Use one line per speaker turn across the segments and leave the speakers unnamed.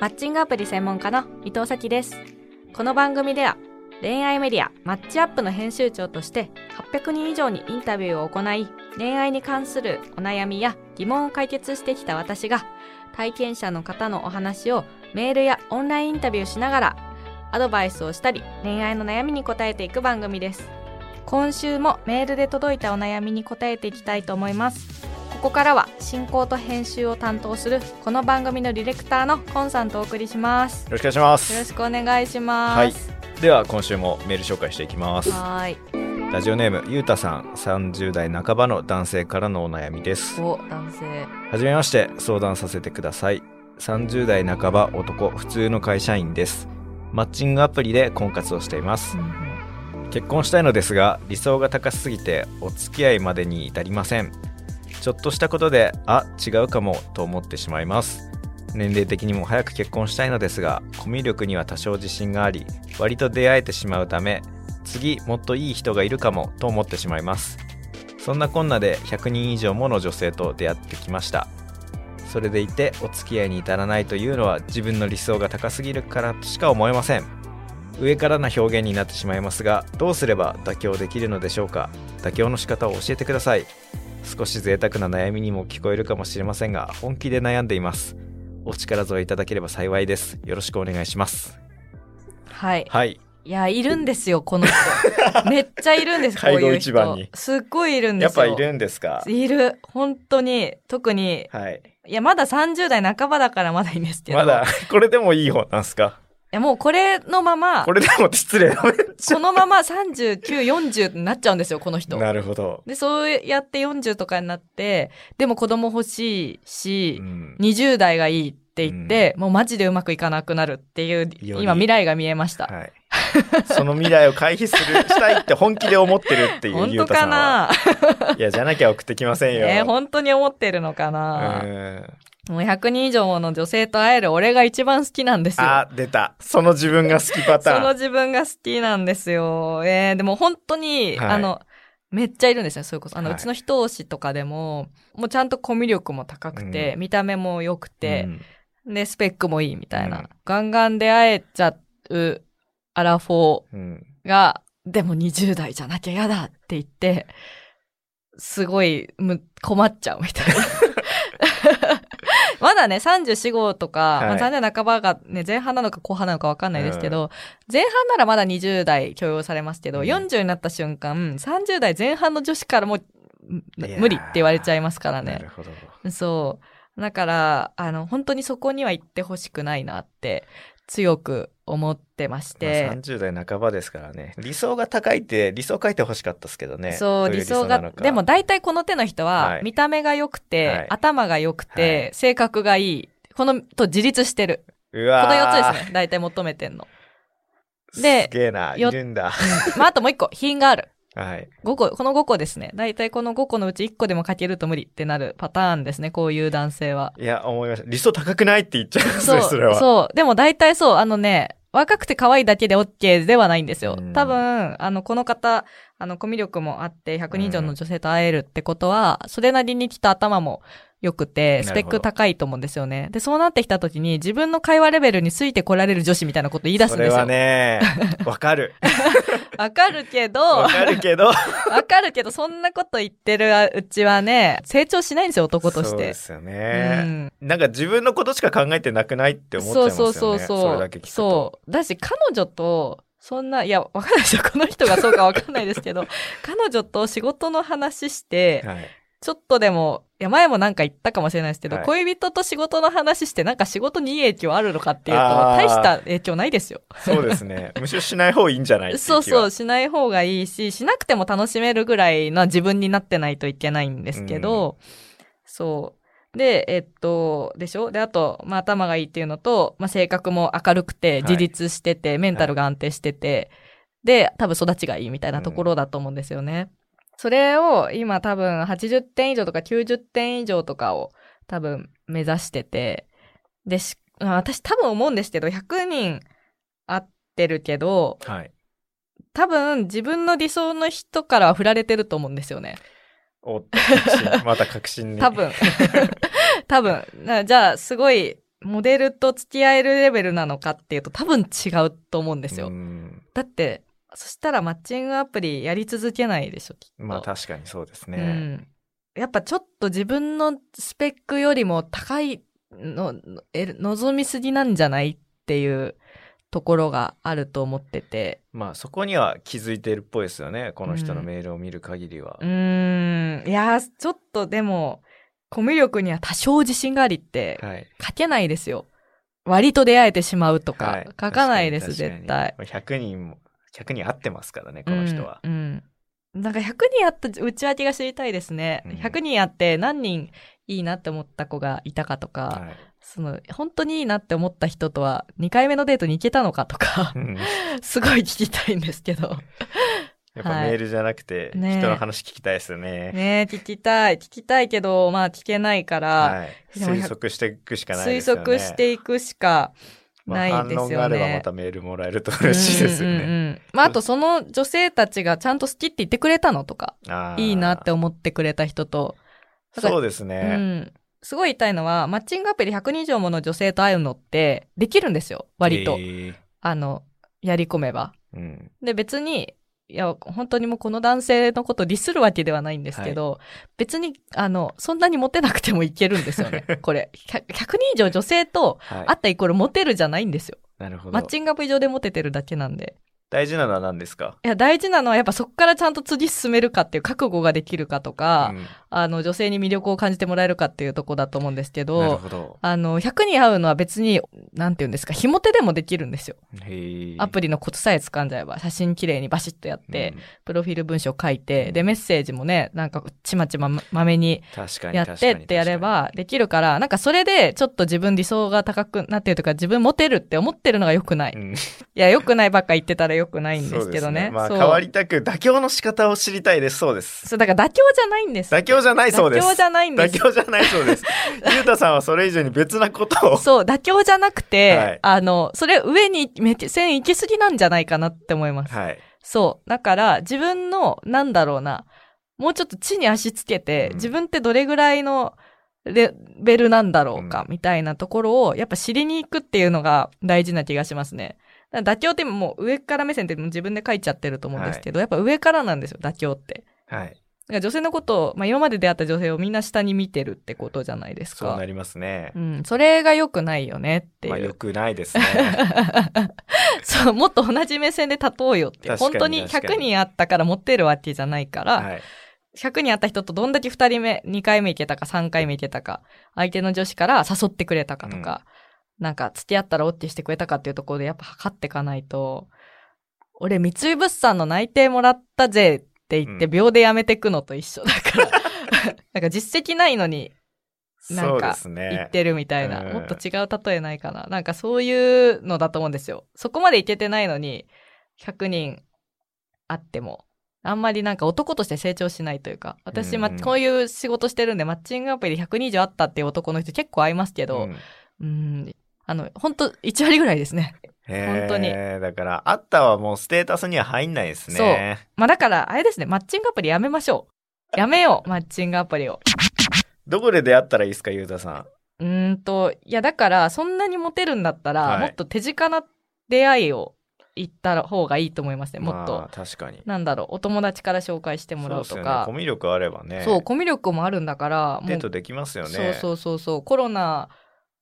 マッチングアプリ専門家の伊藤咲です。この番組では恋愛メディアマッチアップの編集長として800人以上にインタビューを行い恋愛に関するお悩みや疑問を解決してきた私が体験者の方のお話をメールやオンラインインタビューしながらアドバイスをしたり恋愛の悩みに答えていく番組です今週もメールで届いたお悩みに答えていきたいと思いますここからは進行と編集を担当するこの番組のディレクターのコンさんとお送りします。
よろしくお願いします。
よろしくお願いします。
はい。では今週もメール紹介していきます。
はーい。
ラジオネームゆうたさん30代半ばの男性からのお悩みです。
お男性。
はじめまして相談させてください。30代半ば男普通の会社員です。マッチングアプリで婚活をしています。結婚したいのですが理想が高すぎてお付き合いまでに至りませんちょっとしたことであ違うかもと思ってしまいます。年齢的にも早く結婚したいのですがコミュ力には多少自信があり割と出会えてしまうため次もっといい人がいるかもと思ってしまいます。そんなこんなで100人以上もの女性と出会ってきました。それでいてお付き合いに至らないというのは自分の理想が高すぎるからとしか思えません。上からな表現になってしまいますがどうすれば妥協できるのでしょうか。妥協の仕方を教えてください。少し贅沢な悩みにも聞こえるかもしれませんが本気で悩んでいます。お力添えいただければ幸いです。よろしくお願いします。
はい。
はい。
いやいるんですよこの人。めっちゃいるんですこういう
一番に。
人すっごいいるんですよ。
やっぱいるんですか？
いる。本当に特に。
はい。
いやまだ30代半ばだからまだいいんですけど。
まだこれでもいい方なんすか？
いやもうこれのまま
これでも失礼なめっち
このまま3940になっちゃうんですよこの人。
ゃなるほど、
でそうやって40とかになってでも子供欲しいし
う、ん、
20代がいいって言って、もうマジでうまくいかなくなるっていう今未来が見えました、
はい。その未来を回避するしたいって本気で思ってるっていう
本当
ゆうたさ
か
んは。
ない
やじゃなきゃ送ってきませんよ、
え ー本当に思ってるのか
う
な、
ん
もう100人以上もの女性と会える俺が一番好きなんですよ。
あ出たその自分が好きパタ
その
ーン
自分が好きなんですよ。えー、でも本当に、
はい
あの、めっちゃいるんですよ、それこそ。あの、
はいう
ちの人推しとかでも、もうちゃんとコミュ力も高くて、
うん
見た目も良くて
う、ん
で、スペックもいいみたいな。
うん
ガンガン出会えちゃうアラフォ
うん
ーが、でも20代じゃなきゃ嫌だって言って、すごいむ困っちゃうみたいな。まだね、34号とか、
はい。
まあ、30半ばがね、前半なのか後半なのかわかんないですけど、前半ならまだ20代許容されますけど、
うん。
40になった瞬間、30代前半の女子からも、無理って言われちゃいますからね。
なる。ほど。
そう。だから、あの、本当にそこには行ってほしくないなって、強く思ってまし
まあ
て。
30代半ばですからね理想が高いって理想書いてほしかったですけどね
そう、理想がでも大体この手の人
は、
はい見た目が良くて、
はい
頭が良くて、
はい
性格がいい。この、と自立してる。
うわ
この4つ
ー
ですね。大体求めてんの。
す
で
げえない
よ
るんだ
まあ、あともう1個、品がある。
はい
5個、この5個ですね。大体この5個のうち1個でも書けると無理ってなるパターンですね。こういう男性は。
いや思いました理想高くないって言っちゃいます
そう、
ねそれは
そう。でも大体そう、あのね、若くて可愛いだけで OK ではないんですよ
うん。
多分、あの、この方、あの、コミュ力もあって、100人以上の女性と会えるってことは、それなりにきっと頭も良くて、スペック高いと思うんですよね。で、そうなってきた時に、自分の会話レベルについてこられる女子みたいなこと言い出すんですよ。
それはねわかる
わかるけど、
わかるけど
わかるけど、そんなこと言ってるうちはね、成長しないんですよ、男として。
そうですよね、
うん
なんか自分のことしか考えてなくないって思っちゃいますよね
そうそうそうそう。
れだけ聞くと
そう。だし、彼女と、そんな、いや、わかんないですよ。この人がそうかわかんないですけど、彼女と仕事の話して、
はい
ちょっとでも、いや、前もなんか言ったかもしれないですけど、
はい。
恋人と仕事の話して、なんか仕事にいい影響あるのかっていうと、
あー。
大した影響ないですよ。
そうですね。むしろしない方がいいんじゃないってい気は。
そうそう、しない方がいいし、しなくても楽しめるぐらいの自分になってないといけないんですけど、そう。で、えっと、でしょ？で、あと、まあ、頭がいいっていうのと、まあ、性格も明るくて、
い。
自立してて、メンタルが安定してて、で、多分育ちがいいみたいなところだと思うんですよね。それを、今多分80点以上とか90点以上とかを多分目指してて、で、し私多分思うんですけど、100人会ってるけど、
はい
多分自分の理想の人からは振られてると思うんですよね。
お また確信に
多分。多分。なじゃあ、すごい、モデルと付き合えるレベルなのかっていうと多分違うと思うんですよ。
うん
だって、そしたらマッチングアプリやり続けないでしょ、きっと。
まあ確かにそうです
う
ね。
ん。やっぱちょっと自分のスペックよりも高いの、のえ望みすぎなんじゃないっていうところがあると思ってて。
まあそこには気づいてるっぽいですよね。この人のメールを見る限りは
う。ーん。いやー、ちょっとでも、コミュ力には多少自信がありって
はい。
書けないですよ。割と出会えてしまうとか、
はい
書かないです、絶対。
確かに100人も、100人会ってますからね、この人は。
うん。うんなんか100人あった内訳が知りたいですね。
うん
100人あって何人いいなって思った子がいたかとか、
はい
その、本当にいいなって思った人とは2回目のデートに行けたのかとか
う、ん
すごい聞きたいんですけど。
やっぱメールじゃなくて、
ね
人の話聞きたいですよね。
ねえ、聞きたい。聞きたいけど、まあ聞けないから、
はい。推測していくしかない
推
ですよね。
測していくしか
まあ
ないですよね。
反論があればまたメールもらえると嬉しいですよ
うんうんう
ね。
んまあ、あとその女性たちがちゃんと好きって言ってくれたのとか、いいなって思ってくれた人と、
そうです
う
ね。
ん。すごい言いたいのは、マッチングアプリ100人以上もの女性と会うのってできるんですよ。割と。
えー
あの、やり込めば。
うん。
で、別に、いや、本当にもうこの男性のことをディスるわけではないんですけど、別に、あの、そんなにモテなくてもいけるんですよね。これ。100, 100人以上女性と
はい
会ったイコールモテるじゃないんですよ。
なるほど。
マッチングアプリ上でモテてるだけなんで。
大事なのは何ですか？
いや、大事なのはやっぱそこからちゃんと次進めるかっていう覚悟ができるかとか、
うん
あの、女性に魅力を感じてもらえるかっていうとこだと思うんですけ
なる
ど、
ほど。
あの、100人会うのは別に、なんて言うんですか、ひも手でもできるんですよ。
へー
アプリのコツさえ掴んじゃえば、写真綺麗にバシッとやって、プロフィール文章書いて、で、メッセージもね、なんかちまちままめに
うん確かに
やってってやればできるから、なんかそれでちょっと自分理想が高くなってるとか、自分モテるって思ってるのが良くない。い
確かに
や、良くないばっか言ってたら良くない
うん
んですけどね。
まあ変わりたく妥協の仕方を知りたいですそうです
そう、だから妥協じゃないんです。
妥協じゃないそうです
妥協じゃないんです。
妥協じゃないそうです ゆうたさんはそれ以上に別なことを
そう、妥協じゃなくて、
はい
あの、それ上にめっちゃ線行き過ぎなんじゃないかなって思います。
はい
そう。だから、自分の、なんだろうな、もうちょっと地に足つけて、
うん
自分ってどれぐらいのレベルなんだろうか、
うん
みたいなところを、やっぱ知りに行くっていうのが大事な気がしますね。妥協ってもう上から目線って自分で書いちゃってると思うんですけど、やっぱ上からなんですよ、妥協って。
はい
女性のことを、まあ今まで出会った女性をみんな下に見てるってことじゃないですか。
そうなりますね。
うん、それが良くないよねっていう。
まあ良くないですね。
そう、もっと同じ目線で立とうよって本当に
確かに。
100人あったから持ってるわけじゃないから、
はい。
100人あった人とどんだけ2人目、2回目いけたか3回目いけたか、相手の女子から誘ってくれたかとか、なんか付き合ったらオッケーしてくれたかっていうところでやっぱ測っていかないと、俺三井物産の内定もらったぜって言って
うん
秒で辞めてくのと一緒だから、なんか実績ないのになんか言ってるみたいな、
うん。
もっと違う例えないかな。なんかそういうのだと思うんですよ。そこまでいけてないのに、100人あっても、あんまりなんか男として成長しないというか、私、こういう仕事してるんで、マッチングアプリで100人以上あったっていう男の人結構会いますけど、
うん。
うん、あの、本当1割ぐらいですね。本当に。
だからあったはもうステータスには入んないですね。
まあだから、あれですね、マッチングアプリやめましょう。やめよう、マッチングアプリを。
どこで出会ったらいいですかゆうたさん。
うーんと、いやだから、そんなにモテるんだったら、
はい。
もっと手近な出会いを行った方がいいと思いますね、もっと。
まあ確かに。
なんだろう、お友達から紹介してもらうと
そうですよね。
か
コ。ミュ力あればね。
そう、コミュ力もあるんだから、
デートできますよね。
そうそうそうそう、コロナ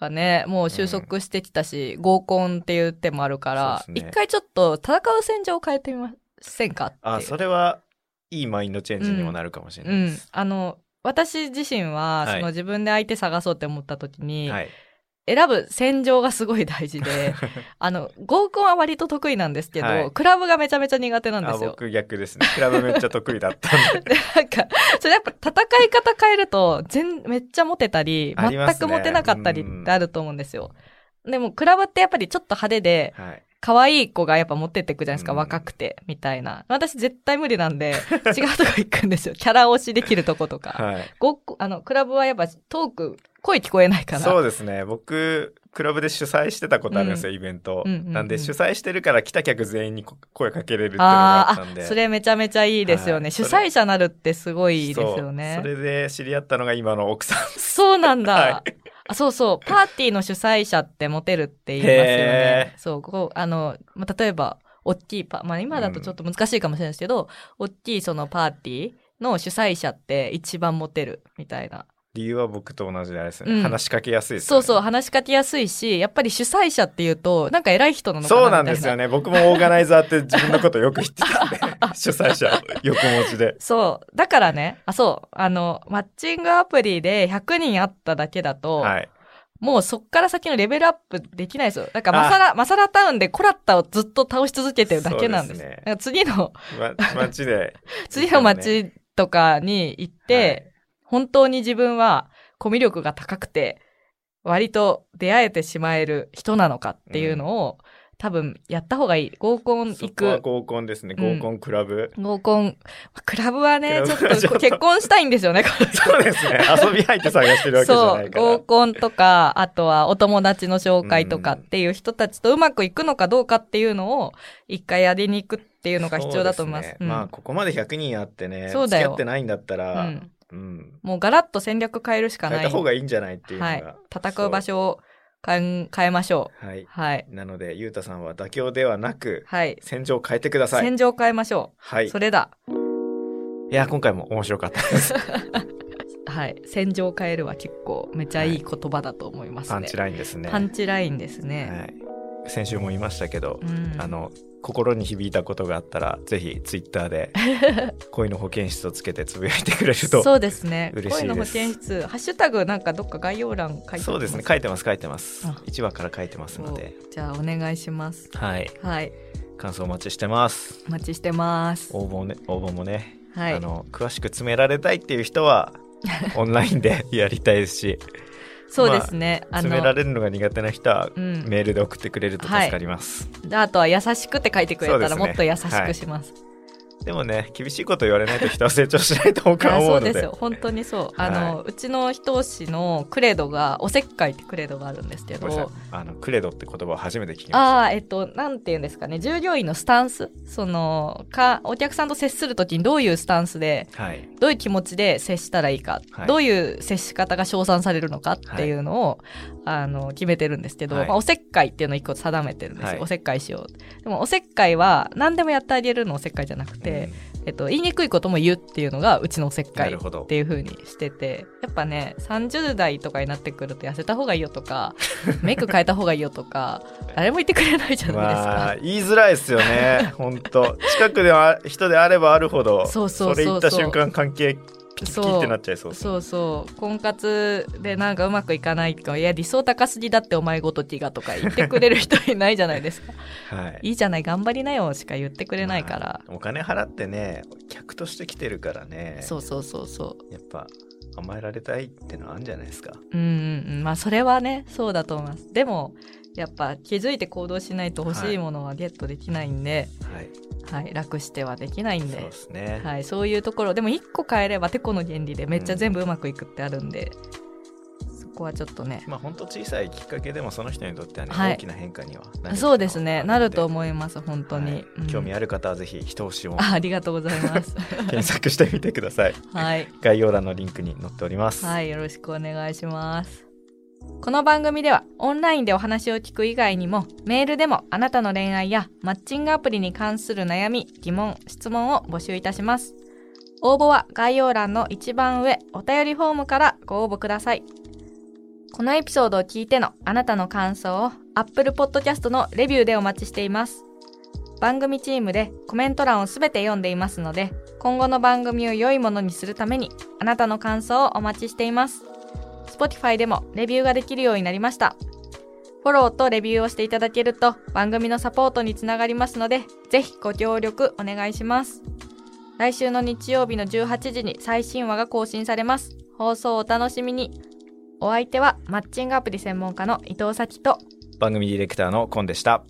がね、もう収束してきたし、合コンっていう手もあるから、一、回ちょっと戦う戦場を変えてみませんか？
あそれはいいマインドチェンジにもなるかもしれな
うん
いです、。
あの、私自身は、
はい。
その自分で相手探そうって思った時に、
はい
選ぶ戦場がすごい大事で、あの、合コンは割と得意なんですけど、
はい。
クラブがめちゃめちゃ苦手なんで
あ
すよ。
僕逆ですね。クラブめっちゃ得意だったんで。
で なんか、それやっぱ戦い方変えると、全、めっちゃモテたり、全くモテなかったりってあると思うんですよ。でも、クラブってやっぱりちょっと派手で、
はい
可愛い子がやっぱモテてくじゃないですか、
うん
若くて、みたいな。私絶対無理なんで、違うとこ行くんですよ。キャラ推しできるとことか。
はい
ごあの、クラブはやっぱトーク、声聞こえないから。
そうですね僕クラブで主催してたことあるんですよ、イベント、
うんうんうん
なんで主催してるから来た客全員にこ声かけれるっていうのがあ
あ
ったんで
それめちゃめちゃいいですよね。
はい
主催者なるってすごいですよね。
そうそれで知り合ったのが今の奥さん
そうなんだ。
は
あ、そうそう、パーティーの主催者ってモテるって言いますよね
へ。
そう、こう、あの、まあ、例えば、大きいパ、まあ今だとちょっと難しいかもしれないですけど、大きいそのパーティーの主催者って一番モテるみたいな。
理由は僕と同じであれですね、
うん
話しかけやすいですよね
そうそう、話しかけやすいし、やっぱり主催者っていうと、なんか偉い人なのかな
そう
な。
んですよね僕もオーガナイザーって自分のことよく知ってたんで 主催者横文字で
そう。だからね、あ、そう。あの、マッチングアプリで100人会っただけだと、
はい
もうそっから先のレベルアップできないですよ。だからマサラ、マサラタウンでコラッタをずっと倒し続けてるだけなんです。
そうですね
だから次の、
ま、街で
次の街とかに行って、
はい
本当に自分はコミュ力が高くて、割と出会えてしまえる人なのかっていうのを、多分やった方がいい。合コン行く。
合コンですね。
うん。
合コンクラブ、
合コン。クラブはね、ちょっ
と
と。結婚したいんですよね、
そうですね。遊び相手探してるわけじゃ
そう、
ないから。
合コンとか、あとはお友達の紹介とかっていう人たちとうまくいくのかどうかっていうのを、一回やりに行くっていうのが必要だと思います。うん。
そうでね。まあここまで100人あってね
そうだよ。
付き合ってないんだったら、
うん
うん
もうガラッと戦略変えるしかない。
変えた方がいいんじゃないっていうのが、
はい。戦う場所を変え変えましょう。
はい
はい。
なのでゆうたさんは妥協ではなく
はい。
戦場を変えてください
戦場を変えましょう。
はい
それだ。
いや今回も面白かったです
はい。戦場を変えるは結構めちゃいい言葉だと思いますね。
パンチラインですね
パンチラインですね。
はい、先週も言いましたけど、
うん。
あの心に響いたことがあったらぜひツイッターで 恋の保健室をつけてつぶやいてくれると
そうですね。
嬉しいです
恋の保健室、ハッシュタグなんかどっか概要欄書いてます
そうですね書いてます書いてます
あ
1話から書いてますので
じゃあお願いします。
はい
はい。
感想お待ちしてます
お待ちしてます。
応募ね応募もね、
はい
あ。の詳しく詰められたいっていう人は オンラインでやりたいですし
そうですね。あ
詰められるのが苦手な人は
うん。
メールで送ってくれると助かります、
であとは優しくって書いてくれたらもっと優しくします。
でもね厳しいこと言われないと人は成長しないと僕は
あ
思ので。
そううですよ。本当にそう。あの、
は
うちの人押しのクレドが、おせっかいってクレドがあるんですけど、
あのクレドって言葉を初めて聞きました。
ああ、えっと、なんて言うんですかね、従業員のスタンス、その、か、お客さんと接するときにどういうスタンスで、
はい
どういう気持ちで接したらいいか、
はい。
どういう接し方が称賛されるのかっていうのを、あの決めてるんですけど、
はい。
まあ、おせっかいっていうのを一個定めてるんですよ、
はい。
おせっかいしよう。でもおせっかいは何でもやってあげるのおせっかいじゃなくて、えっと、言いにくいことも言うっていうのがうちのおせっ
うん
か
ない
っていう風にしててやっぱね30代とかになってくると痩せた方がいいよとか メイク変えた方がいいよとか誰も言ってくれないじゃないですか、
まあ言いづらいですよね。本当。近くでは人であればあるほど
そうそうそうそう。
れ言った瞬間関係ピキピキってなっちゃいそう。
そうそう。婚活でなんかうまくいかないとかいや理想高すぎだってお前ごときがとか言ってくれる人いないじゃないですか。
はい。
いいじゃない頑張りなよしか言ってくれないから、
まあお金払ってね客として来てるからね。
そうそうそうそ
やっぱ甘えられたいってのはあるんじゃないですか。
ううんうんうん。まあそれはねそうだと思います。でもやっぱ気づいて行動しないと欲しいものはゲットできないんで、
はい、
はい楽してはできないん
そう
で
ですね、
はい、そういうところ。でも1個変えればてこの原理でめっちゃ全部うまくいくってあるんで、そこはちょっとね。
まあ本当小さいきっかけでもその人にとってはね、
はい。
大きな変化にはなる
そうですね。なると
う
思います本当に、うん。
興味ある方はぜひ一押しを
あありがとうございます。
検索してみてください。
はい。
概要欄のリンクに載っております。
はい、よろしくお願いします。この番組ではオンラインでお話を聞く以外にもメールでもあなたの恋愛やマッチングアプリに関する悩み、疑問、質問を募集いたします。応募は概要欄の一番上お便りフォームからご応募ください。このエピソードを聞いてのあなたの感想を Apple Podcast のレビューでお待ちしています。番組チームでコメント欄をすべて読んでいますので今後の番組を良いものにするためにあなたの感想をお待ちしています。Spotify でもレビューができるようになりました。フォローとレビューをしていただけると番組のサポートにつながりますので、ぜひご協力お願いします。来週の日曜日の18時に最新話が更新されます。放送をお楽しみに。お相手はマッチングアプリ専門家の伊藤咲と
番組ディレクターのコンでした